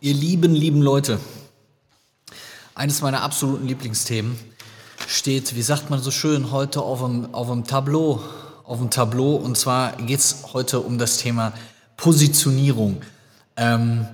Ihr lieben, lieben Leute, eines meiner absoluten Lieblingsthemen steht, wie sagt man so schön, heute auf dem, auf dem Tableau. Auf dem Tableau und zwar geht es heute um das Thema Positionierung. Ähm,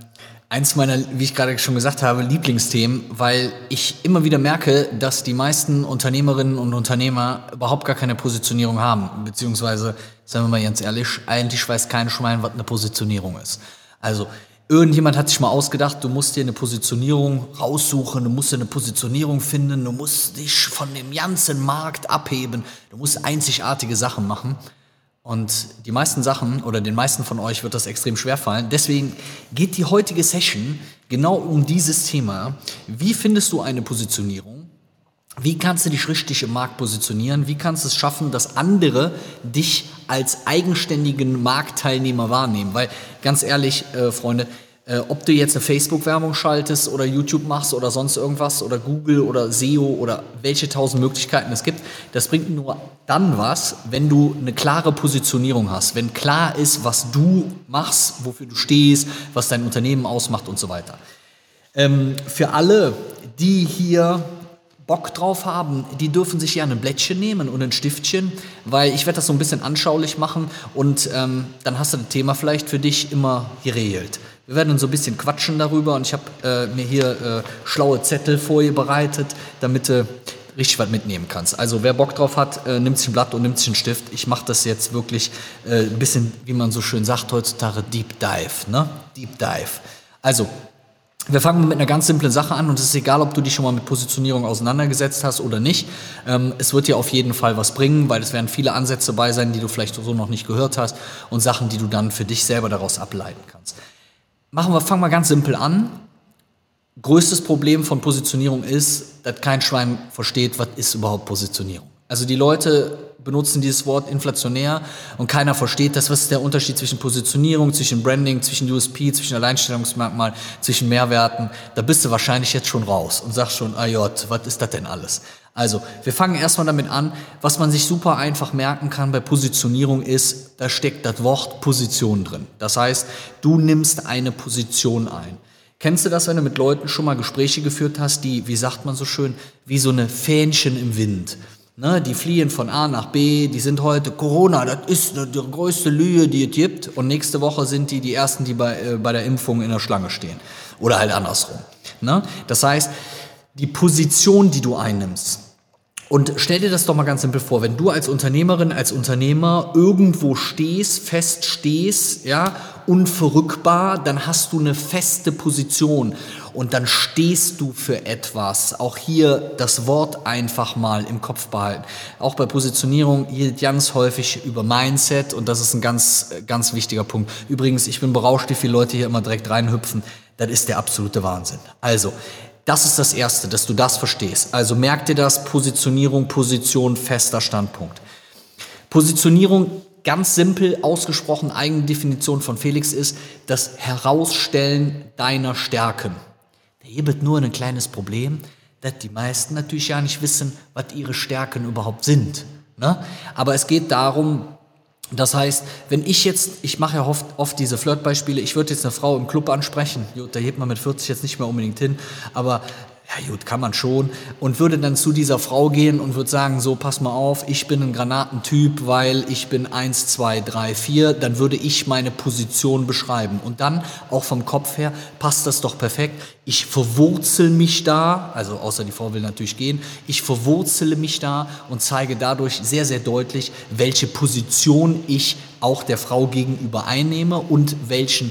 eins meiner, wie ich gerade schon gesagt habe, Lieblingsthemen, weil ich immer wieder merke, dass die meisten Unternehmerinnen und Unternehmer überhaupt gar keine Positionierung haben. Beziehungsweise, sagen wir mal ganz ehrlich, eigentlich weiß kein Schwein, was eine Positionierung ist. Also, irgendjemand hat sich mal ausgedacht, du musst dir eine Positionierung raussuchen, du musst dir eine Positionierung finden, du musst dich von dem ganzen Markt abheben, du musst einzigartige Sachen machen. Und die meisten Sachen oder den meisten von euch wird das extrem schwer fallen. Deswegen geht die heutige Session genau um dieses Thema. Wie findest du eine Positionierung? Wie kannst du dich richtig im Markt positionieren? Wie kannst du es schaffen, dass andere dich als eigenständigen Marktteilnehmer wahrnehmen? Weil ganz ehrlich, äh, Freunde, äh, ob du jetzt eine Facebook-Werbung schaltest oder YouTube machst oder sonst irgendwas oder Google oder SEO oder welche tausend Möglichkeiten es gibt, das bringt nur dann was, wenn du eine klare Positionierung hast, wenn klar ist, was du machst, wofür du stehst, was dein Unternehmen ausmacht und so weiter. Ähm, für alle, die hier Bock drauf haben, die dürfen sich gerne ein Blättchen nehmen und ein Stiftchen, weil ich werde das so ein bisschen anschaulich machen und ähm, dann hast du das Thema vielleicht für dich immer geregelt. Wir werden so ein bisschen quatschen darüber und ich habe äh, mir hier äh, schlaue Zettel vorbereitet, damit du richtig was mitnehmen kannst. Also wer Bock drauf hat, äh, nimmt sich ein Blatt und nimmt sich einen Stift. Ich mache das jetzt wirklich äh, ein bisschen, wie man so schön sagt heutzutage, Deep Dive. Ne? Deep Dive. Also, wir fangen mit einer ganz simplen Sache an und es ist egal, ob du dich schon mal mit Positionierung auseinandergesetzt hast oder nicht. Ähm, es wird dir auf jeden Fall was bringen, weil es werden viele Ansätze dabei sein, die du vielleicht so noch nicht gehört hast und Sachen, die du dann für dich selber daraus ableiten kannst. Machen wir, fangen wir ganz simpel an. Größtes Problem von Positionierung ist, dass kein Schwein versteht, was ist überhaupt Positionierung. Also die Leute benutzen dieses Wort inflationär und keiner versteht das. Was ist der Unterschied zwischen Positionierung, zwischen Branding, zwischen USP, zwischen Alleinstellungsmerkmal, zwischen Mehrwerten? Da bist du wahrscheinlich jetzt schon raus und sagst schon, ah Jott, was ist das denn alles? Also, wir fangen erstmal damit an. Was man sich super einfach merken kann bei Positionierung ist, da steckt das Wort Position drin. Das heißt, du nimmst eine Position ein. Kennst du das, wenn du mit Leuten schon mal Gespräche geführt hast, die, wie sagt man so schön, wie so eine Fähnchen im Wind? Ne, die fliehen von A nach B, die sind heute Corona, das ist die größte Lüge, die es gibt. Und nächste Woche sind die die Ersten, die bei, äh, bei der Impfung in der Schlange stehen. Oder halt andersrum. Ne? Das heißt, die Position, die du einnimmst, und stell dir das doch mal ganz simpel vor, wenn du als Unternehmerin, als Unternehmer irgendwo stehst, fest stehst, ja, unverrückbar, dann hast du eine feste Position und dann stehst du für etwas. Auch hier das Wort einfach mal im Kopf behalten. Auch bei Positionierung hier ganz häufig über Mindset und das ist ein ganz, ganz wichtiger Punkt. Übrigens, ich bin berauscht, wie viele Leute hier immer direkt reinhüpfen. Das ist der absolute Wahnsinn. Also, das ist das Erste, dass du das verstehst. Also merk dir das, Positionierung, Position, fester Standpunkt. Positionierung, ganz simpel ausgesprochen, eigene Definition von Felix ist das Herausstellen deiner Stärken. Da gibt nur ein kleines Problem, dass die meisten natürlich ja nicht wissen, was ihre Stärken überhaupt sind. Ne? Aber es geht darum, das heißt, wenn ich jetzt, ich mache ja oft, oft diese Flirtbeispiele, ich würde jetzt eine Frau im Club ansprechen, gut, da hebt man mit 40 jetzt nicht mehr unbedingt hin, aber ja gut, kann man schon. Und würde dann zu dieser Frau gehen und würde sagen, so, pass mal auf, ich bin ein Granatentyp, weil ich bin 1, 2, 3, 4. Dann würde ich meine Position beschreiben. Und dann, auch vom Kopf her, passt das doch perfekt. Ich verwurzel mich da, also außer die Frau will natürlich gehen, ich verwurzele mich da und zeige dadurch sehr, sehr deutlich, welche Position ich auch der Frau gegenüber einnehme und welchen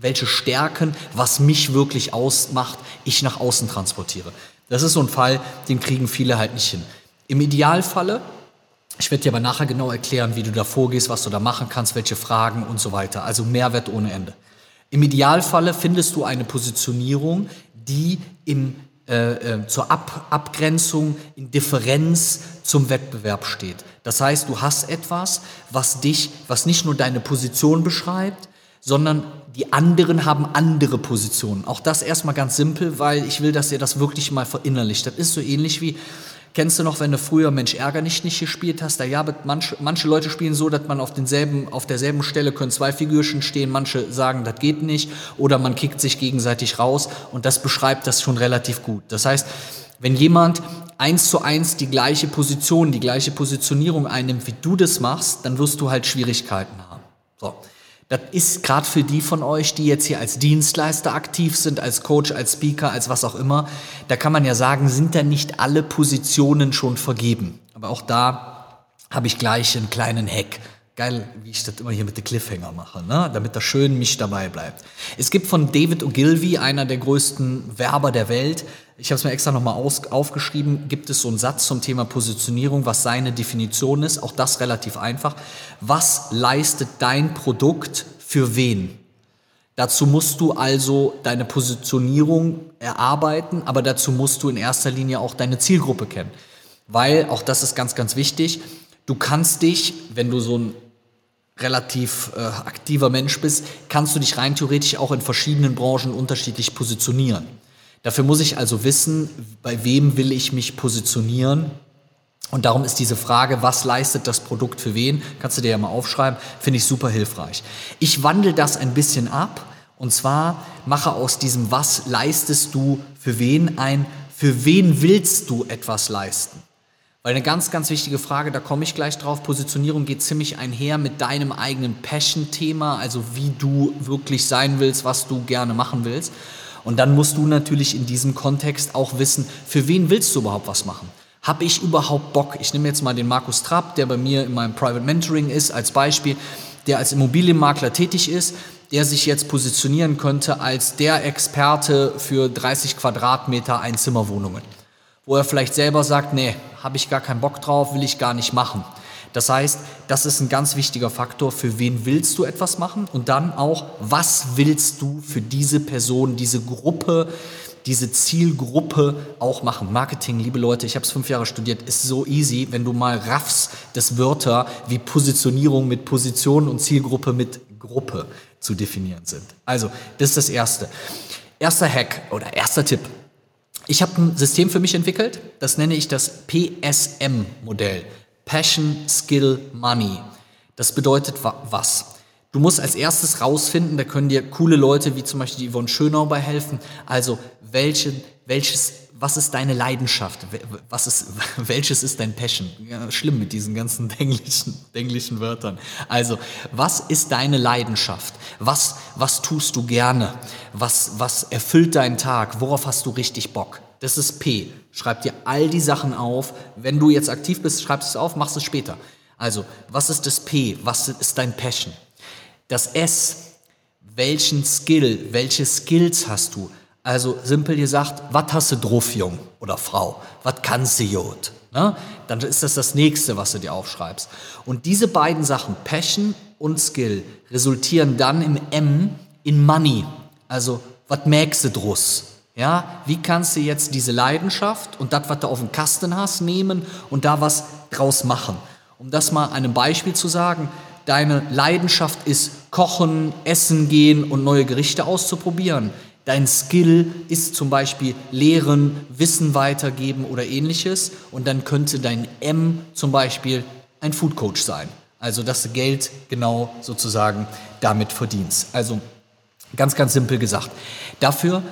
welche Stärken, was mich wirklich ausmacht, ich nach außen transportiere. Das ist so ein Fall, den kriegen viele halt nicht hin. Im Idealfalle, ich werde dir aber nachher genau erklären, wie du da vorgehst, was du da machen kannst, welche Fragen und so weiter. Also Mehrwert ohne Ende. Im Idealfalle findest du eine Positionierung, die im, äh, äh, zur Ab Abgrenzung in Differenz zum Wettbewerb steht. Das heißt, du hast etwas, was dich, was nicht nur deine Position beschreibt, sondern die anderen haben andere Positionen. Auch das erstmal ganz simpel, weil ich will, dass ihr das wirklich mal verinnerlicht. Das ist so ähnlich wie, Kennst du noch, wenn du früher Mensch ärger nicht nicht gespielt hast? Da ja, manche, manche Leute spielen so, dass man auf, denselben, auf derselben Stelle können zwei Figürchen stehen. Manche sagen, das geht nicht. Oder man kickt sich gegenseitig raus. Und das beschreibt das schon relativ gut. Das heißt, wenn jemand eins zu eins die gleiche Position, die gleiche Positionierung einnimmt, wie du das machst, dann wirst du halt Schwierigkeiten haben. So. Das ist gerade für die von euch, die jetzt hier als Dienstleister aktiv sind, als Coach, als Speaker, als was auch immer, da kann man ja sagen, sind da nicht alle Positionen schon vergeben. Aber auch da habe ich gleich einen kleinen Hack. Geil, wie ich das immer hier mit den Cliffhanger mache, ne? damit er schön mich dabei bleibt. Es gibt von David Ogilvy, einer der größten Werber der Welt, ich habe es mir extra nochmal aufgeschrieben, gibt es so einen Satz zum Thema Positionierung, was seine Definition ist, auch das relativ einfach. Was leistet dein Produkt für wen? Dazu musst du also deine Positionierung erarbeiten, aber dazu musst du in erster Linie auch deine Zielgruppe kennen. Weil, auch das ist ganz, ganz wichtig, du kannst dich, wenn du so ein relativ äh, aktiver Mensch bist, kannst du dich rein theoretisch auch in verschiedenen Branchen unterschiedlich positionieren. Dafür muss ich also wissen, bei wem will ich mich positionieren. Und darum ist diese Frage, was leistet das Produkt für wen, kannst du dir ja mal aufschreiben, finde ich super hilfreich. Ich wandle das ein bisschen ab und zwar mache aus diesem Was leistest du für wen ein, für wen willst du etwas leisten? Weil eine ganz, ganz wichtige Frage, da komme ich gleich drauf, Positionierung geht ziemlich einher mit deinem eigenen Passion-Thema, also wie du wirklich sein willst, was du gerne machen willst. Und dann musst du natürlich in diesem Kontext auch wissen, für wen willst du überhaupt was machen? Habe ich überhaupt Bock? Ich nehme jetzt mal den Markus Trapp, der bei mir in meinem Private Mentoring ist, als Beispiel, der als Immobilienmakler tätig ist, der sich jetzt positionieren könnte als der Experte für 30 Quadratmeter Einzimmerwohnungen. Wo er vielleicht selber sagt, nee, habe ich gar keinen Bock drauf, will ich gar nicht machen. Das heißt, das ist ein ganz wichtiger Faktor, für wen willst du etwas machen und dann auch, was willst du für diese Person, diese Gruppe, diese Zielgruppe auch machen. Marketing, liebe Leute, ich habe es fünf Jahre studiert, ist so easy, wenn du mal raffst, dass Wörter wie Positionierung mit Position und Zielgruppe mit Gruppe zu definieren sind. Also, das ist das Erste. Erster Hack oder erster Tipp. Ich habe ein System für mich entwickelt, das nenne ich das PSM-Modell. Passion, Skill, Money. Das bedeutet was? Du musst als erstes rausfinden, da können dir coole Leute wie zum Beispiel die Yvonne Schönau bei helfen. Also, welche, welches, was ist deine Leidenschaft? Was ist, welches ist dein Passion? Ja, schlimm mit diesen ganzen englischen, englischen Wörtern. Also, was ist deine Leidenschaft? Was, was tust du gerne? Was, was erfüllt deinen Tag? Worauf hast du richtig Bock? Das ist P. Schreib dir all die Sachen auf. Wenn du jetzt aktiv bist, schreibst es auf, machst es später. Also, was ist das P? Was ist dein Passion? Das S, welchen Skill, welche Skills hast du? Also simpel gesagt, was hast du drauf, Jung oder Frau? Was kannst du gut? Ne? Dann ist das das nächste, was du dir aufschreibst. Und diese beiden Sachen, Passion und Skill, resultieren dann im M in Money. Also, was merkst du draus? Ja, wie kannst du jetzt diese Leidenschaft und das, was du auf dem Kasten hast, nehmen und da was draus machen? Um das mal einem Beispiel zu sagen, deine Leidenschaft ist Kochen, Essen gehen und neue Gerichte auszuprobieren. Dein Skill ist zum Beispiel Lehren, Wissen weitergeben oder ähnliches. Und dann könnte dein M zum Beispiel ein Food Coach sein. Also, dass du Geld genau sozusagen damit verdienst. Also, ganz, ganz simpel gesagt. Dafür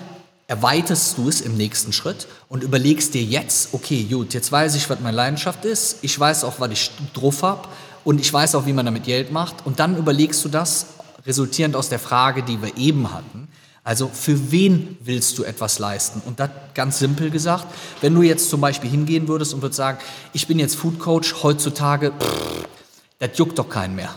erweiterst du es im nächsten Schritt und überlegst dir jetzt, okay, gut, jetzt weiß ich, was meine Leidenschaft ist, ich weiß auch, was ich drauf habe und ich weiß auch, wie man damit Geld macht und dann überlegst du das, resultierend aus der Frage, die wir eben hatten, also für wen willst du etwas leisten? Und das ganz simpel gesagt, wenn du jetzt zum Beispiel hingehen würdest und würdest sagen, ich bin jetzt Food Coach, heutzutage, pff, das juckt doch keinen mehr.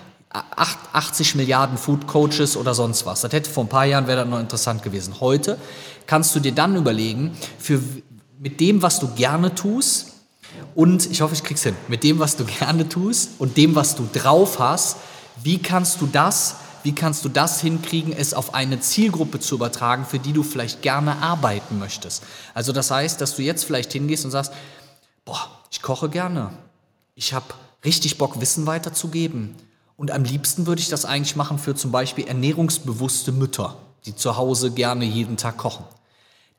80 Milliarden Food Coaches oder sonst was. Das hätte vor ein paar Jahren wäre das noch interessant gewesen. Heute kannst du dir dann überlegen, für, mit dem, was du gerne tust, und ich hoffe, ich krieg's hin, mit dem, was du gerne tust und dem, was du drauf hast, wie kannst du das, wie kannst du das hinkriegen, es auf eine Zielgruppe zu übertragen, für die du vielleicht gerne arbeiten möchtest. Also das heißt, dass du jetzt vielleicht hingehst und sagst, boah, ich koche gerne, ich habe richtig Bock, Wissen weiterzugeben. Und am liebsten würde ich das eigentlich machen für zum Beispiel ernährungsbewusste Mütter, die zu Hause gerne jeden Tag kochen.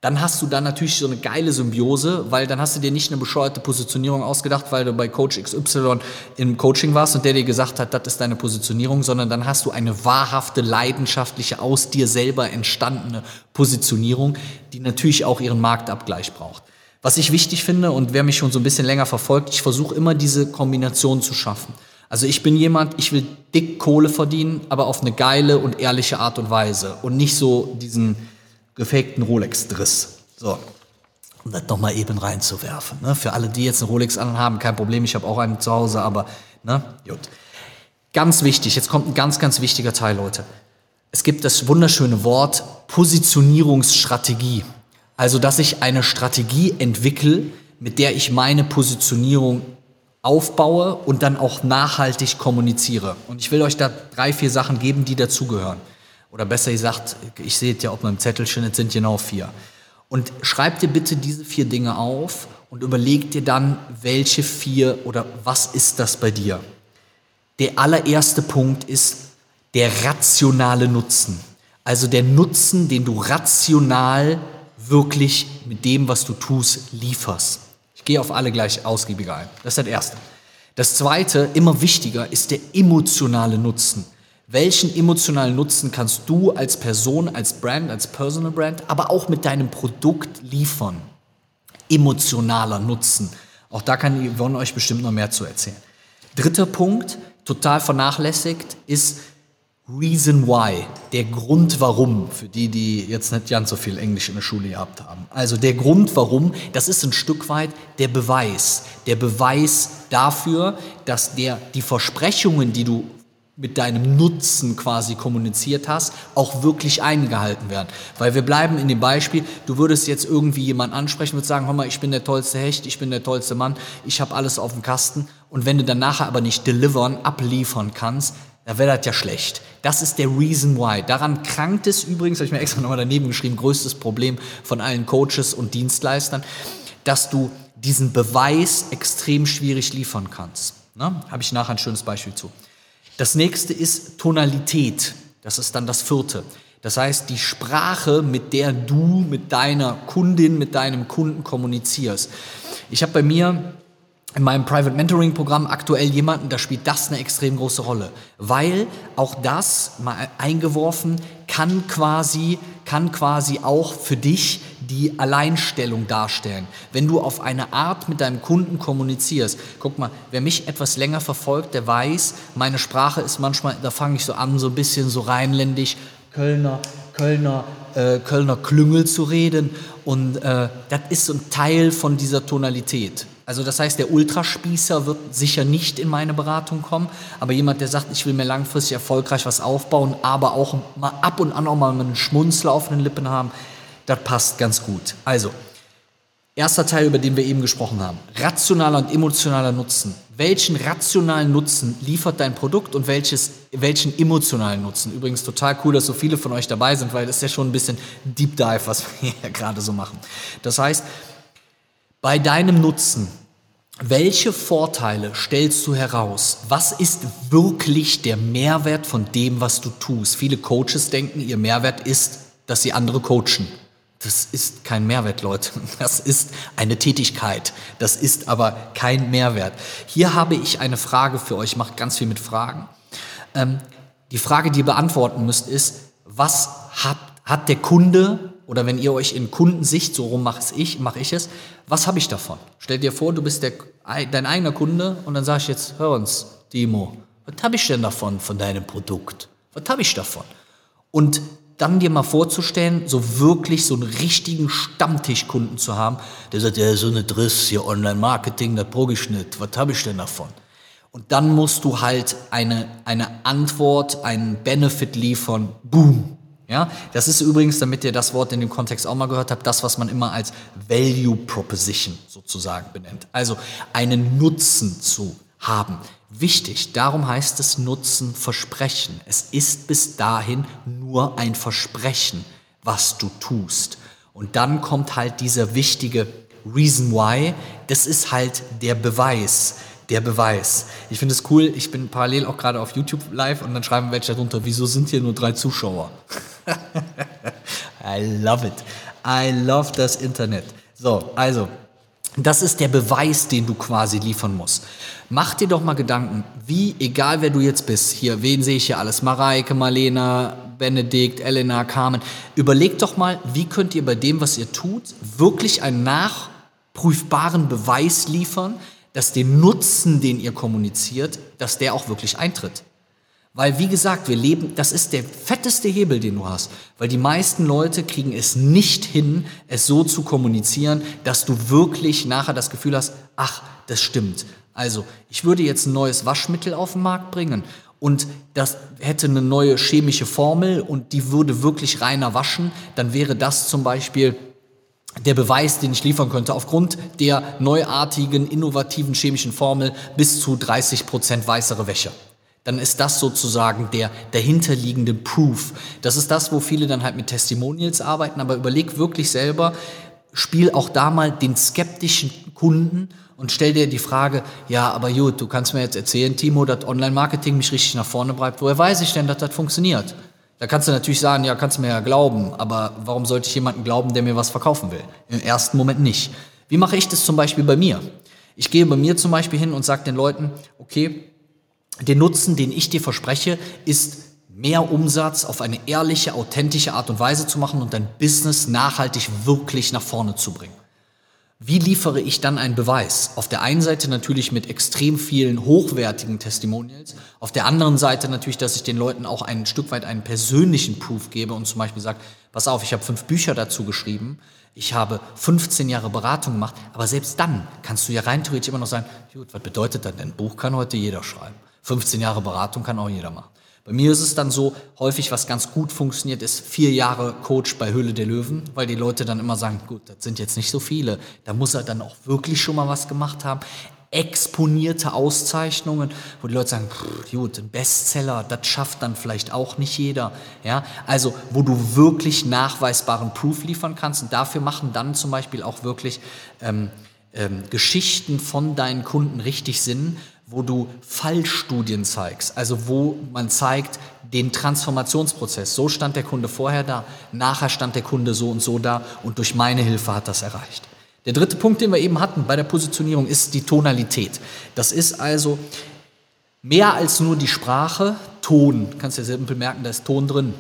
Dann hast du dann natürlich so eine geile Symbiose, weil dann hast du dir nicht eine bescheuerte Positionierung ausgedacht, weil du bei Coach XY im Coaching warst und der dir gesagt hat, das ist deine Positionierung, sondern dann hast du eine wahrhafte, leidenschaftliche, aus dir selber entstandene Positionierung, die natürlich auch ihren Marktabgleich braucht. Was ich wichtig finde und wer mich schon so ein bisschen länger verfolgt, ich versuche immer diese Kombination zu schaffen. Also ich bin jemand, ich will dick Kohle verdienen, aber auf eine geile und ehrliche Art und Weise und nicht so diesen gefakten Rolex-Driss. So, um das nochmal eben reinzuwerfen. Ne? Für alle, die jetzt einen Rolex anhaben, kein Problem, ich habe auch einen zu Hause, aber ne, gut. Ganz wichtig, jetzt kommt ein ganz, ganz wichtiger Teil, Leute. Es gibt das wunderschöne Wort Positionierungsstrategie. Also, dass ich eine Strategie entwickle, mit der ich meine Positionierung aufbaue und dann auch nachhaltig kommuniziere. Und ich will euch da drei, vier Sachen geben, die dazugehören. Oder besser gesagt, ich sehe es ja auf meinem Zettelchen, es sind genau vier. Und schreib dir bitte diese vier Dinge auf und überleg dir dann, welche vier oder was ist das bei dir. Der allererste Punkt ist der rationale Nutzen. Also der Nutzen, den du rational wirklich mit dem, was du tust, lieferst. Ich gehe auf alle gleich ausgiebiger ein. Das ist das Erste. Das Zweite, immer wichtiger, ist der emotionale Nutzen. Welchen emotionalen Nutzen kannst du als Person, als Brand, als Personal Brand, aber auch mit deinem Produkt liefern? Emotionaler Nutzen. Auch da kann Yvonne euch bestimmt noch mehr zu erzählen. Dritter Punkt, total vernachlässigt, ist Reason Why, der Grund warum, für die, die jetzt nicht ganz so viel Englisch in der Schule gehabt haben. Also der Grund warum, das ist ein Stück weit der Beweis. Der Beweis dafür, dass der, die Versprechungen, die du mit deinem Nutzen quasi kommuniziert hast, auch wirklich eingehalten werden. Weil wir bleiben in dem Beispiel, du würdest jetzt irgendwie jemanden ansprechen und sagen, hör mal, ich bin der tollste Hecht, ich bin der tollste Mann, ich habe alles auf dem Kasten und wenn du dann nachher aber nicht delivern, abliefern kannst, dann wäre das ja schlecht. Das ist der Reason Why. Daran krankt es übrigens, habe ich mir extra nochmal daneben geschrieben, größtes Problem von allen Coaches und Dienstleistern, dass du diesen Beweis extrem schwierig liefern kannst. Ne? Habe ich nachher ein schönes Beispiel zu. Das nächste ist Tonalität. Das ist dann das vierte. Das heißt, die Sprache, mit der du mit deiner Kundin, mit deinem Kunden kommunizierst. Ich habe bei mir in meinem Private Mentoring Programm aktuell jemanden, da spielt das eine extrem große Rolle, weil auch das mal eingeworfen kann quasi kann quasi auch für dich die Alleinstellung darstellen. Wenn du auf eine Art mit deinem Kunden kommunizierst, guck mal, wer mich etwas länger verfolgt, der weiß, meine Sprache ist manchmal, da fange ich so an, so ein bisschen so rheinländisch, Kölner, Kölner, äh, Kölner Klüngel zu reden und äh, das ist so ein Teil von dieser Tonalität. Also das heißt, der Ultraspießer wird sicher nicht in meine Beratung kommen, aber jemand, der sagt, ich will mir langfristig erfolgreich was aufbauen, aber auch mal ab und an auch mal einen Schmunzler auf den Lippen haben, das passt ganz gut. Also, erster Teil, über den wir eben gesprochen haben. Rationaler und emotionaler Nutzen. Welchen rationalen Nutzen liefert dein Produkt und welches, welchen emotionalen Nutzen? Übrigens total cool, dass so viele von euch dabei sind, weil das ist ja schon ein bisschen Deep Dive, was wir hier gerade so machen. Das heißt, bei deinem Nutzen, welche Vorteile stellst du heraus? Was ist wirklich der Mehrwert von dem, was du tust? Viele Coaches denken, ihr Mehrwert ist, dass sie andere coachen. Das ist kein Mehrwert, Leute. Das ist eine Tätigkeit. Das ist aber kein Mehrwert. Hier habe ich eine Frage für euch. Macht ganz viel mit Fragen. Ähm, die Frage, die ihr beantworten müsst, ist, was hat, hat der Kunde oder wenn ihr euch in Kundensicht, so rum mache ich, mache ich es, was habe ich davon? Stell dir vor, du bist der, dein eigener Kunde und dann sage ich jetzt, hör uns, Demo, was habe ich denn davon, von deinem Produkt? Was habe ich davon? Und dann dir mal vorzustellen, so wirklich so einen richtigen Stammtischkunden zu haben, der sagt, ja, so eine Driss, hier Online-Marketing, das nicht, was habe ich denn davon? Und dann musst du halt eine, eine Antwort, einen Benefit liefern, boom, ja, das ist übrigens, damit ihr das Wort in dem Kontext auch mal gehört habt, das, was man immer als Value Proposition sozusagen benennt. Also einen Nutzen zu haben. Wichtig, darum heißt es Nutzen Versprechen. Es ist bis dahin nur ein Versprechen, was du tust. Und dann kommt halt dieser wichtige Reason Why, das ist halt der Beweis der Beweis. Ich finde es cool, ich bin parallel auch gerade auf YouTube live und dann schreiben welche darunter, wieso sind hier nur drei Zuschauer? I love it. I love das Internet. So, also, das ist der Beweis, den du quasi liefern musst. Mach dir doch mal Gedanken, wie, egal wer du jetzt bist, hier, wen sehe ich hier alles? Mareike, Marlena, Benedikt, Elena, Carmen. Überleg doch mal, wie könnt ihr bei dem, was ihr tut, wirklich einen nachprüfbaren Beweis liefern, dass den Nutzen, den ihr kommuniziert, dass der auch wirklich eintritt. Weil, wie gesagt, wir leben, das ist der fetteste Hebel, den du hast. Weil die meisten Leute kriegen es nicht hin, es so zu kommunizieren, dass du wirklich nachher das Gefühl hast, ach, das stimmt. Also, ich würde jetzt ein neues Waschmittel auf den Markt bringen und das hätte eine neue chemische Formel und die würde wirklich reiner waschen, dann wäre das zum Beispiel der Beweis, den ich liefern könnte, aufgrund der neuartigen, innovativen chemischen Formel bis zu 30 Prozent weißere Wäsche dann ist das sozusagen der dahinterliegende Proof. Das ist das, wo viele dann halt mit Testimonials arbeiten, aber überleg wirklich selber, spiel auch da mal den skeptischen Kunden und stell dir die Frage, ja, aber gut, du kannst mir jetzt erzählen, Timo, dass Online-Marketing mich richtig nach vorne bleibt. Woher weiß ich denn, dass das funktioniert? Da kannst du natürlich sagen, ja, kannst du mir ja glauben, aber warum sollte ich jemanden glauben, der mir was verkaufen will? Im ersten Moment nicht. Wie mache ich das zum Beispiel bei mir? Ich gehe bei mir zum Beispiel hin und sage den Leuten, okay, den Nutzen, den ich dir verspreche, ist mehr Umsatz auf eine ehrliche, authentische Art und Weise zu machen und dein Business nachhaltig wirklich nach vorne zu bringen. Wie liefere ich dann einen Beweis? Auf der einen Seite natürlich mit extrem vielen hochwertigen Testimonials, auf der anderen Seite natürlich, dass ich den Leuten auch ein Stück weit einen persönlichen Proof gebe und zum Beispiel sage, pass auf, ich habe fünf Bücher dazu geschrieben, ich habe 15 Jahre Beratung gemacht, aber selbst dann kannst du ja rein theoretisch immer noch sagen, gut, was bedeutet das denn? Ein Buch kann heute jeder schreiben. 15 Jahre Beratung kann auch jeder machen. Bei mir ist es dann so, häufig, was ganz gut funktioniert, ist vier Jahre Coach bei Höhle der Löwen, weil die Leute dann immer sagen, gut, das sind jetzt nicht so viele. Da muss er dann auch wirklich schon mal was gemacht haben. Exponierte Auszeichnungen, wo die Leute sagen, pff, gut, ein Bestseller, das schafft dann vielleicht auch nicht jeder. Ja, also, wo du wirklich nachweisbaren Proof liefern kannst. Und dafür machen dann zum Beispiel auch wirklich ähm, ähm, Geschichten von deinen Kunden richtig Sinn, wo du Fallstudien zeigst, also wo man zeigt den Transformationsprozess. So stand der Kunde vorher da, nachher stand der Kunde so und so da und durch meine Hilfe hat das erreicht. Der dritte Punkt, den wir eben hatten bei der Positionierung, ist die Tonalität. Das ist also mehr als nur die Sprache, Ton. Du kannst ja simpel merken, da ist Ton drin.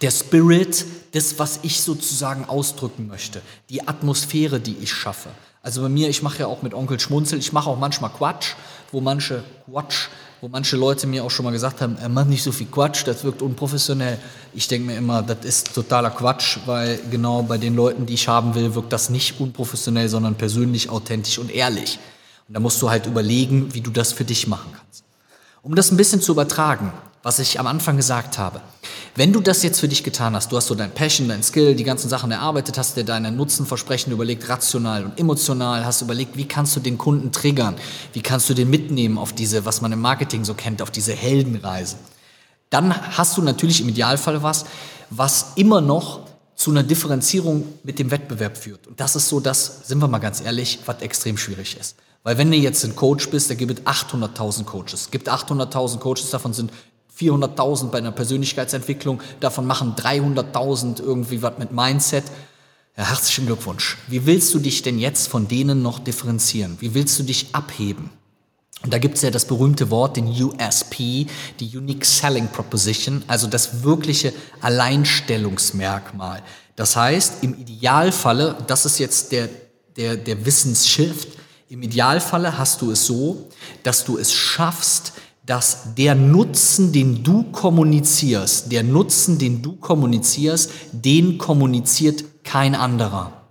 Der Spirit, das, was ich sozusagen ausdrücken möchte, die Atmosphäre, die ich schaffe. Also bei mir, ich mache ja auch mit Onkel Schmunzel, ich mache auch manchmal Quatsch, wo manche Quatsch, wo manche Leute mir auch schon mal gesagt haben, er macht nicht so viel Quatsch, das wirkt unprofessionell. Ich denke mir immer, das ist totaler Quatsch, weil genau bei den Leuten, die ich haben will, wirkt das nicht unprofessionell, sondern persönlich, authentisch und ehrlich. Und da musst du halt überlegen, wie du das für dich machen kannst. Um das ein bisschen zu übertragen, was ich am Anfang gesagt habe. Wenn du das jetzt für dich getan hast, du hast so dein Passion, dein Skill, die ganzen Sachen erarbeitet, hast dir deine Nutzenversprechen überlegt, rational und emotional, hast überlegt, wie kannst du den Kunden triggern, wie kannst du den mitnehmen auf diese, was man im Marketing so kennt, auf diese Heldenreise. Dann hast du natürlich im Idealfall was, was immer noch zu einer Differenzierung mit dem Wettbewerb führt. Und das ist so das, sind wir mal ganz ehrlich, was extrem schwierig ist. Weil wenn du jetzt ein Coach bist, da gibt es 800.000 Coaches. Es gibt 800.000 Coaches, davon sind 400.000 bei einer Persönlichkeitsentwicklung, davon machen 300.000 irgendwie was mit Mindset. Ja, herzlichen Glückwunsch. Wie willst du dich denn jetzt von denen noch differenzieren? Wie willst du dich abheben? Und da gibt es ja das berühmte Wort, den USP, die Unique Selling Proposition, also das wirkliche Alleinstellungsmerkmal. Das heißt, im Idealfalle, das ist jetzt der, der, der Wissensshift, im Idealfalle hast du es so, dass du es schaffst, dass der Nutzen, den du kommunizierst, der Nutzen, den du kommunizierst, den kommuniziert kein anderer.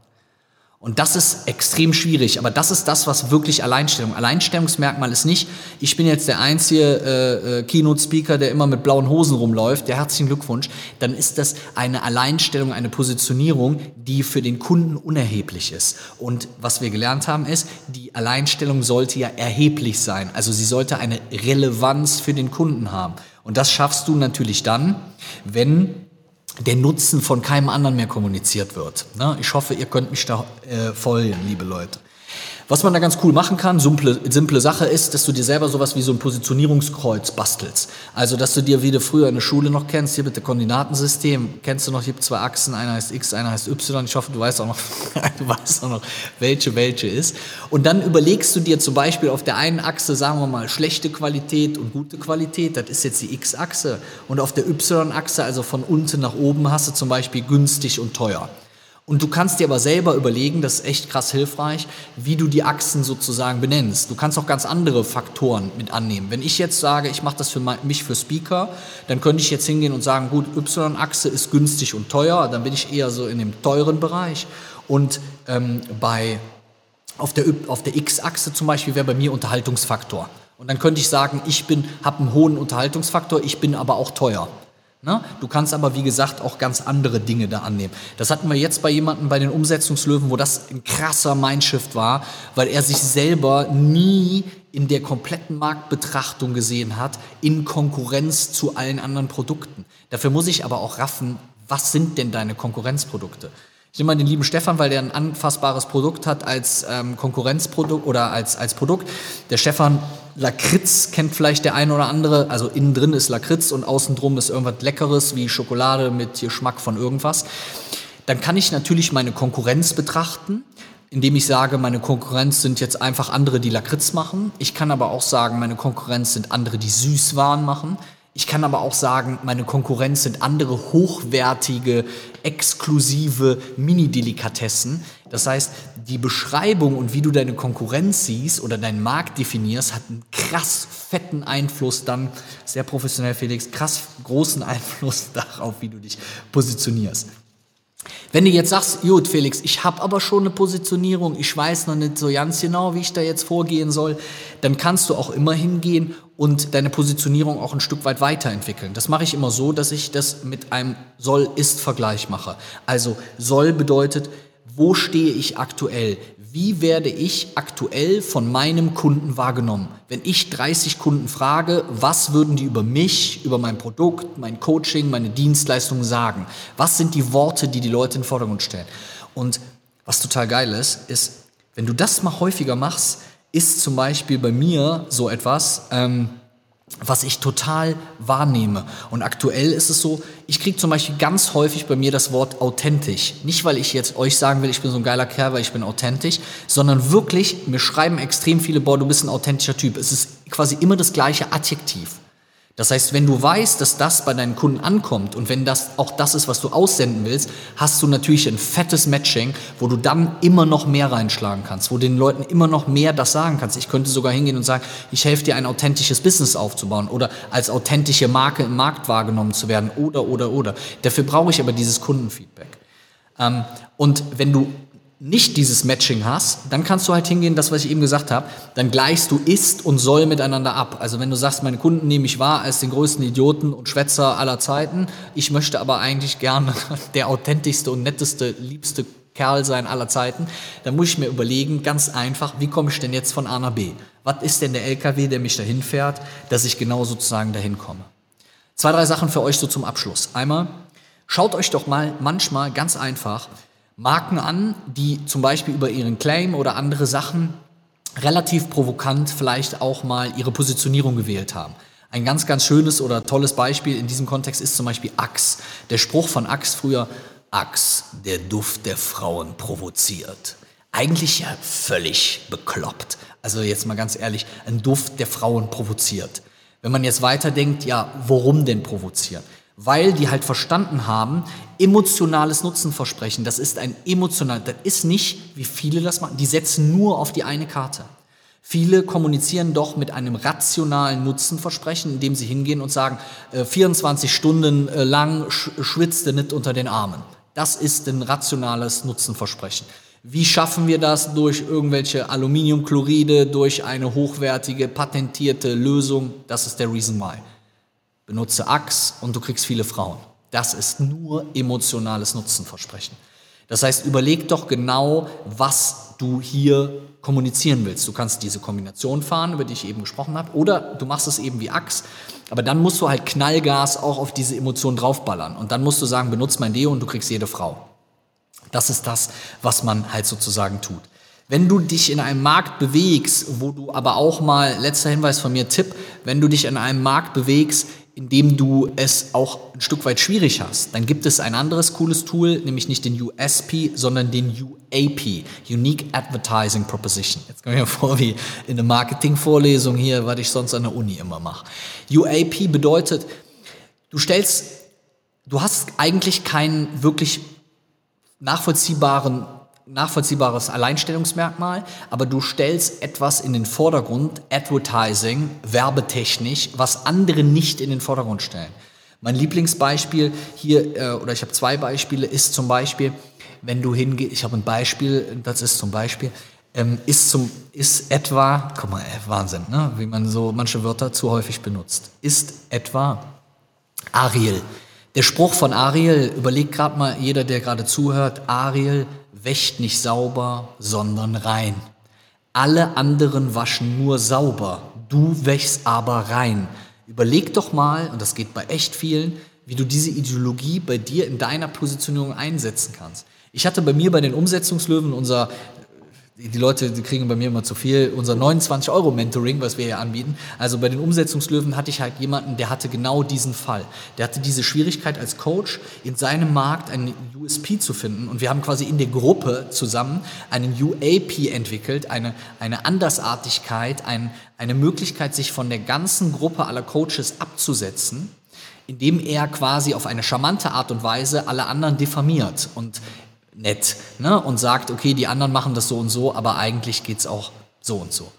Und das ist extrem schwierig, aber das ist das, was wirklich Alleinstellung. Alleinstellungsmerkmal ist nicht, ich bin jetzt der einzige äh, äh, Keynote-Speaker, der immer mit blauen Hosen rumläuft, der herzlichen Glückwunsch. Dann ist das eine Alleinstellung, eine Positionierung, die für den Kunden unerheblich ist. Und was wir gelernt haben ist, die Alleinstellung sollte ja erheblich sein. Also sie sollte eine Relevanz für den Kunden haben. Und das schaffst du natürlich dann, wenn der Nutzen von keinem anderen mehr kommuniziert wird. Ne? Ich hoffe, ihr könnt mich da äh, folgen, liebe Leute. Was man da ganz cool machen kann, simple, simple Sache ist, dass du dir selber sowas wie so ein Positionierungskreuz bastelst. Also, dass du dir, wie du früher in der Schule noch kennst, hier bitte Koordinatensystem, kennst du noch, hier zwei Achsen, einer heißt X, einer heißt Y. Ich hoffe, du weißt auch noch, du weißt auch noch, welche welche ist. Und dann überlegst du dir zum Beispiel auf der einen Achse, sagen wir mal, schlechte Qualität und gute Qualität, das ist jetzt die X-Achse. Und auf der Y-Achse, also von unten nach oben, hast du zum Beispiel günstig und teuer. Und du kannst dir aber selber überlegen, das ist echt krass hilfreich, wie du die Achsen sozusagen benennst. Du kannst auch ganz andere Faktoren mit annehmen. Wenn ich jetzt sage, ich mache das für mich für Speaker, dann könnte ich jetzt hingehen und sagen, gut, Y-Achse ist günstig und teuer, dann bin ich eher so in dem teuren Bereich. Und ähm, bei, auf der, auf der X-Achse zum Beispiel wäre bei mir Unterhaltungsfaktor. Und dann könnte ich sagen, ich habe einen hohen Unterhaltungsfaktor, ich bin aber auch teuer. Ne? Du kannst aber, wie gesagt, auch ganz andere Dinge da annehmen. Das hatten wir jetzt bei jemandem bei den Umsetzungslöwen, wo das ein krasser Mindshift war, weil er sich selber nie in der kompletten Marktbetrachtung gesehen hat, in Konkurrenz zu allen anderen Produkten. Dafür muss ich aber auch raffen, was sind denn deine Konkurrenzprodukte? Ich nehme mal den lieben Stefan, weil der ein anfassbares Produkt hat als ähm, Konkurrenzprodukt oder als, als Produkt. Der Stefan Lakritz kennt vielleicht der eine oder andere. Also innen drin ist Lakritz und außen drum ist irgendwas Leckeres wie Schokolade mit Geschmack von irgendwas. Dann kann ich natürlich meine Konkurrenz betrachten, indem ich sage, meine Konkurrenz sind jetzt einfach andere, die Lakritz machen. Ich kann aber auch sagen, meine Konkurrenz sind andere, die Süßwaren machen. Ich kann aber auch sagen, meine Konkurrenz sind andere hochwertige, exklusive Mini-Delikatessen. Das heißt, die Beschreibung und wie du deine Konkurrenz siehst oder deinen Markt definierst, hat einen krass fetten Einfluss dann, sehr professionell Felix, krass großen Einfluss darauf, wie du dich positionierst. Wenn du jetzt sagst, gut Felix, ich habe aber schon eine Positionierung, ich weiß noch nicht so ganz genau, wie ich da jetzt vorgehen soll, dann kannst du auch immer hingehen und deine Positionierung auch ein Stück weit weiterentwickeln. Das mache ich immer so, dass ich das mit einem Soll-Ist-Vergleich mache. Also Soll bedeutet, wo stehe ich aktuell? wie werde ich aktuell von meinem Kunden wahrgenommen? Wenn ich 30 Kunden frage, was würden die über mich, über mein Produkt, mein Coaching, meine Dienstleistungen sagen? Was sind die Worte, die die Leute in den Vordergrund stellen? Und was total geil ist, ist, wenn du das mal häufiger machst, ist zum Beispiel bei mir so etwas, ähm, was ich total wahrnehme. Und aktuell ist es so, ich kriege zum Beispiel ganz häufig bei mir das Wort authentisch. Nicht, weil ich jetzt euch sagen will, ich bin so ein geiler Kerl, weil ich bin authentisch, sondern wirklich, mir schreiben extrem viele, boah, du bist ein authentischer Typ. Es ist quasi immer das gleiche Adjektiv. Das heißt, wenn du weißt, dass das bei deinen Kunden ankommt und wenn das auch das ist, was du aussenden willst, hast du natürlich ein fettes Matching, wo du dann immer noch mehr reinschlagen kannst, wo den Leuten immer noch mehr das sagen kannst. Ich könnte sogar hingehen und sagen, ich helfe dir ein authentisches Business aufzubauen oder als authentische Marke im Markt wahrgenommen zu werden oder, oder, oder. Dafür brauche ich aber dieses Kundenfeedback. Ähm, und wenn du nicht dieses Matching hast, dann kannst du halt hingehen, das, was ich eben gesagt habe, dann gleichst du ist und soll miteinander ab. Also wenn du sagst, meine Kunden nehme ich wahr als den größten Idioten und Schwätzer aller Zeiten, ich möchte aber eigentlich gerne der authentischste und netteste, liebste Kerl sein aller Zeiten, dann muss ich mir überlegen, ganz einfach, wie komme ich denn jetzt von A nach B? Was ist denn der LKW, der mich dahin fährt, dass ich genau sozusagen dahin komme? Zwei, drei Sachen für euch so zum Abschluss. Einmal, schaut euch doch mal manchmal ganz einfach Marken an, die zum Beispiel über ihren Claim oder andere Sachen relativ provokant vielleicht auch mal ihre Positionierung gewählt haben. Ein ganz, ganz schönes oder tolles Beispiel in diesem Kontext ist zum Beispiel Axe. Der Spruch von Axe früher, Axe, der Duft der Frauen provoziert. Eigentlich ja völlig bekloppt. Also jetzt mal ganz ehrlich, ein Duft der Frauen provoziert. Wenn man jetzt weiterdenkt, ja, warum denn provozieren? weil die halt verstanden haben, emotionales Nutzenversprechen, das ist ein emotional, das ist nicht, wie viele das machen, die setzen nur auf die eine Karte. Viele kommunizieren doch mit einem rationalen Nutzenversprechen, indem sie hingehen und sagen, äh, 24 Stunden äh, lang sch schwitzt nicht unter den Armen. Das ist ein rationales Nutzenversprechen. Wie schaffen wir das? Durch irgendwelche Aluminiumchloride, durch eine hochwertige, patentierte Lösung? Das ist der Reason Why benutze Axe und du kriegst viele Frauen. Das ist nur emotionales Nutzenversprechen. Das heißt, überleg doch genau, was du hier kommunizieren willst. Du kannst diese Kombination fahren, über die ich eben gesprochen habe, oder du machst es eben wie Axe, aber dann musst du halt Knallgas auch auf diese Emotion draufballern. Und dann musst du sagen, benutze mein Deo und du kriegst jede Frau. Das ist das, was man halt sozusagen tut. Wenn du dich in einem Markt bewegst, wo du aber auch mal, letzter Hinweis von mir, Tipp, wenn du dich in einem Markt bewegst, in dem du es auch ein Stück weit schwierig hast, dann gibt es ein anderes cooles Tool, nämlich nicht den USP, sondern den UAP, Unique Advertising Proposition. Jetzt komme ich mir vor wie in einer Marketingvorlesung hier, was ich sonst an der Uni immer mache. UAP bedeutet, du stellst, du hast eigentlich keinen wirklich nachvollziehbaren nachvollziehbares Alleinstellungsmerkmal, aber du stellst etwas in den Vordergrund, Advertising, werbetechnisch, was andere nicht in den Vordergrund stellen. Mein Lieblingsbeispiel hier, äh, oder ich habe zwei Beispiele, ist zum Beispiel, wenn du hingehst, ich habe ein Beispiel, das ist zum Beispiel, ähm, ist, zum, ist etwa, guck mal, ey, Wahnsinn, ne? wie man so manche Wörter zu häufig benutzt, ist etwa Ariel. Der Spruch von Ariel, überlegt gerade mal jeder, der gerade zuhört, Ariel wäscht nicht sauber, sondern rein. Alle anderen waschen nur sauber, du wäschst aber rein. Überleg doch mal, und das geht bei echt vielen, wie du diese Ideologie bei dir in deiner Positionierung einsetzen kannst. Ich hatte bei mir bei den Umsetzungslöwen unser die Leute, die kriegen bei mir immer zu viel, unser 29 Euro Mentoring, was wir hier anbieten. Also bei den Umsetzungslöwen hatte ich halt jemanden, der hatte genau diesen Fall. Der hatte diese Schwierigkeit als Coach in seinem Markt einen USP zu finden. Und wir haben quasi in der Gruppe zusammen einen UAP entwickelt, eine, eine Andersartigkeit, ein, eine Möglichkeit, sich von der ganzen Gruppe aller Coaches abzusetzen indem er quasi auf eine charmante Art und Weise alle anderen diffamiert und nett ne? und sagt, okay, die anderen machen das so und so, aber eigentlich geht es auch so und so.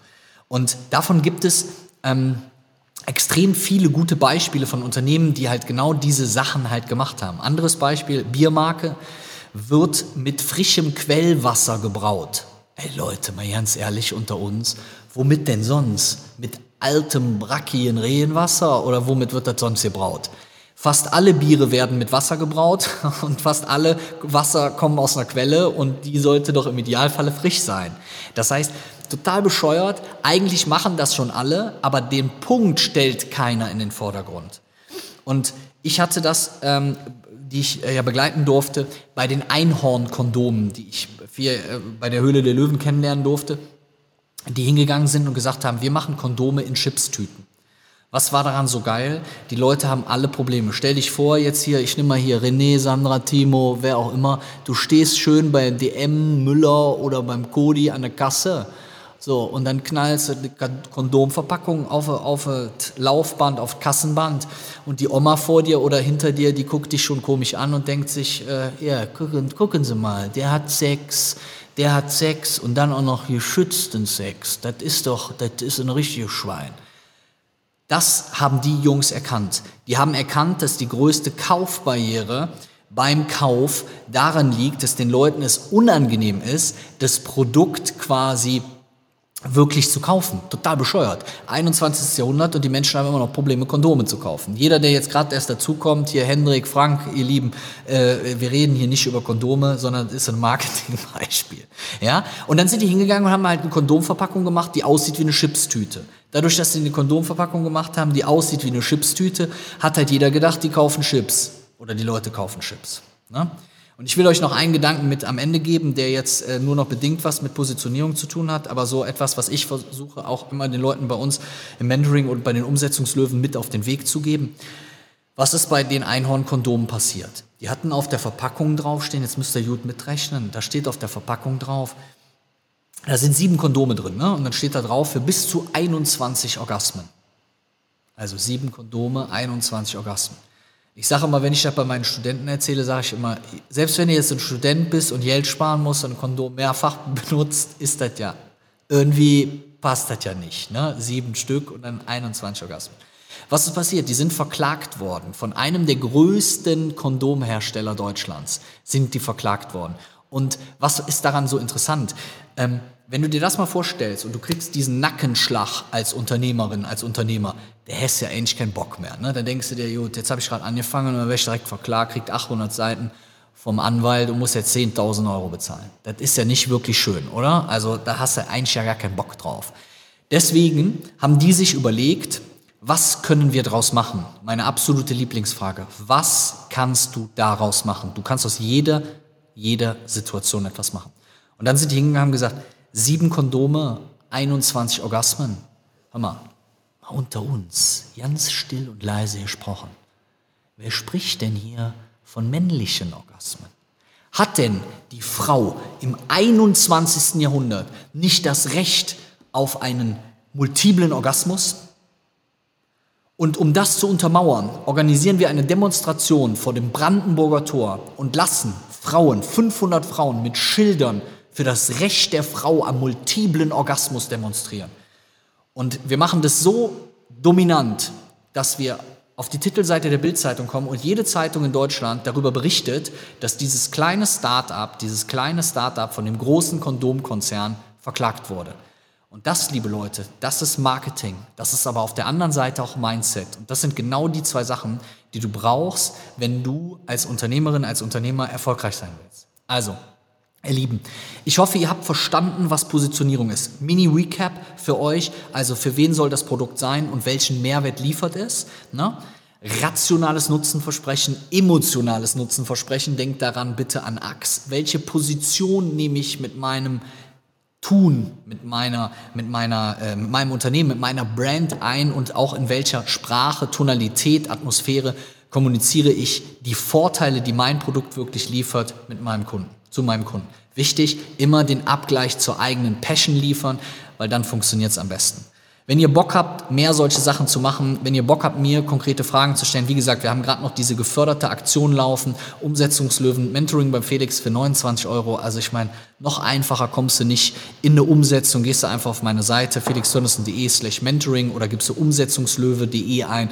Und davon gibt es ähm, extrem viele gute Beispiele von Unternehmen, die halt genau diese Sachen halt gemacht haben. Anderes Beispiel, Biermarke wird mit frischem Quellwasser gebraut. Ey Leute, mal ganz ehrlich unter uns, womit denn sonst? Mit altem Brackien Rehenwasser oder womit wird das sonst gebraut? Fast alle Biere werden mit Wasser gebraut und fast alle Wasser kommen aus einer Quelle und die sollte doch im Idealfalle frisch sein. Das heißt, total bescheuert, eigentlich machen das schon alle, aber den Punkt stellt keiner in den Vordergrund. Und ich hatte das, ähm, die ich äh, ja begleiten durfte, bei den Einhorn-Kondomen, die ich für, äh, bei der Höhle der Löwen kennenlernen durfte, die hingegangen sind und gesagt haben, wir machen Kondome in Chipstüten. Was war daran so geil? Die Leute haben alle Probleme. Stell dich vor, jetzt hier, ich nehme mal hier René, Sandra, Timo, wer auch immer. Du stehst schön bei DM, Müller oder beim Kodi an der Kasse. So, und dann knallst du die Kondomverpackung auf, auf Laufband, auf Kassenband. Und die Oma vor dir oder hinter dir, die guckt dich schon komisch an und denkt sich, äh, ja, gucken, gucken Sie mal, der hat Sex, der hat Sex und dann auch noch geschützten Sex. Das ist doch, das ist ein richtiges Schwein. Das haben die Jungs erkannt. Die haben erkannt, dass die größte Kaufbarriere beim Kauf daran liegt, dass den Leuten es unangenehm ist, das Produkt quasi wirklich zu kaufen. Total bescheuert. 21. Jahrhundert und die Menschen haben immer noch Probleme, Kondome zu kaufen. Jeder, der jetzt gerade erst dazukommt, hier Hendrik, Frank, ihr Lieben, äh, wir reden hier nicht über Kondome, sondern es ist ein Marketingbeispiel. Ja? Und dann sind die hingegangen und haben halt eine Kondomverpackung gemacht, die aussieht wie eine Chipstüte. Dadurch, dass sie eine Kondomverpackung gemacht haben, die aussieht wie eine Chipstüte, hat halt jeder gedacht, die kaufen Chips. Oder die Leute kaufen Chips. Ne? Und ich will euch noch einen Gedanken mit am Ende geben, der jetzt äh, nur noch bedingt was mit Positionierung zu tun hat, aber so etwas, was ich versuche auch immer den Leuten bei uns im Mentoring und bei den Umsetzungslöwen mit auf den Weg zu geben. Was ist bei den Einhornkondomen passiert? Die hatten auf der Verpackung draufstehen, jetzt müsst ihr gut mitrechnen, da steht auf der Verpackung drauf, da sind sieben Kondome drin, ne? und dann steht da drauf für bis zu 21 Orgasmen. Also sieben Kondome, 21 Orgasmen. Ich sage immer, wenn ich das bei meinen Studenten erzähle, sage ich immer, selbst wenn du jetzt ein Student bist und Geld sparen musst und ein Kondom mehrfach benutzt, ist das ja, irgendwie passt das ja nicht. Ne? Sieben Stück und dann 21 Orgasmen. Was ist passiert? Die sind verklagt worden. Von einem der größten Kondomhersteller Deutschlands sind die verklagt worden. Und was ist daran so interessant? Ähm, wenn du dir das mal vorstellst und du kriegst diesen Nackenschlag als Unternehmerin, als Unternehmer, der hast ja eigentlich keinen Bock mehr. Ne? Dann denkst du dir, gut, jetzt habe ich gerade angefangen und dann werde ich direkt verklagt, kriegt 800 Seiten vom Anwalt und muss jetzt 10.000 Euro bezahlen. Das ist ja nicht wirklich schön, oder? Also da hast du eigentlich ja gar keinen Bock drauf. Deswegen haben die sich überlegt, was können wir daraus machen? Meine absolute Lieblingsfrage. Was kannst du daraus machen? Du kannst aus jeder, jeder Situation etwas machen. Und dann sind die hingegangen und haben gesagt, sieben Kondome, 21 Orgasmen. Hör mal, mal unter uns, ganz still und leise gesprochen. Wer spricht denn hier von männlichen Orgasmen? Hat denn die Frau im 21. Jahrhundert nicht das Recht auf einen multiplen Orgasmus? Und um das zu untermauern, organisieren wir eine Demonstration vor dem Brandenburger Tor und lassen Frauen, 500 Frauen mit Schildern für das Recht der Frau am multiplen Orgasmus demonstrieren. Und wir machen das so dominant, dass wir auf die Titelseite der Bildzeitung kommen und jede Zeitung in Deutschland darüber berichtet, dass dieses kleine Start-up, dieses kleine Start-up von dem großen Kondomkonzern verklagt wurde. Und das, liebe Leute, das ist Marketing. Das ist aber auf der anderen Seite auch Mindset. Und das sind genau die zwei Sachen, die du brauchst, wenn du als Unternehmerin, als Unternehmer erfolgreich sein willst. Also, Ihr Lieben, ich hoffe, ihr habt verstanden, was Positionierung ist. Mini-Recap für euch, also für wen soll das Produkt sein und welchen Mehrwert liefert es. Ne? Rationales Nutzenversprechen, emotionales Nutzenversprechen, denkt daran bitte an Ax. Welche Position nehme ich mit meinem Tun, mit meiner, mit meiner, äh, mit meinem Unternehmen, mit meiner Brand ein und auch in welcher Sprache, Tonalität, Atmosphäre kommuniziere ich die Vorteile, die mein Produkt wirklich liefert, mit meinem Kunden, zu meinem Kunden. Wichtig, immer den Abgleich zur eigenen Passion liefern, weil dann funktioniert es am besten. Wenn ihr Bock habt, mehr solche Sachen zu machen, wenn ihr Bock habt, mir konkrete Fragen zu stellen, wie gesagt, wir haben gerade noch diese geförderte Aktion laufen, Umsetzungslöwen, Mentoring beim Felix für 29 Euro. Also ich meine, noch einfacher kommst du nicht in eine Umsetzung. Gehst du einfach auf meine Seite felixdönnissen.de slash mentoring oder gibst du umsetzungslöwe.de ein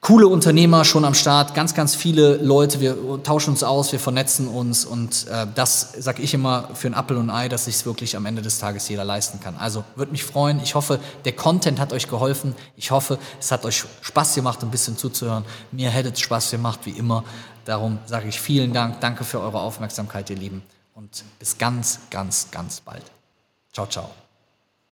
coole Unternehmer schon am Start, ganz, ganz viele Leute, wir tauschen uns aus, wir vernetzen uns und äh, das sage ich immer für ein Apple und ein Ei, dass sich es wirklich am Ende des Tages jeder leisten kann. Also würde mich freuen. Ich hoffe, der Content hat euch geholfen. Ich hoffe, es hat euch Spaß gemacht, ein bisschen zuzuhören. Mir hätte es Spaß gemacht, wie immer. Darum sage ich vielen Dank. Danke für eure Aufmerksamkeit, ihr Lieben. Und bis ganz, ganz, ganz bald. Ciao, ciao.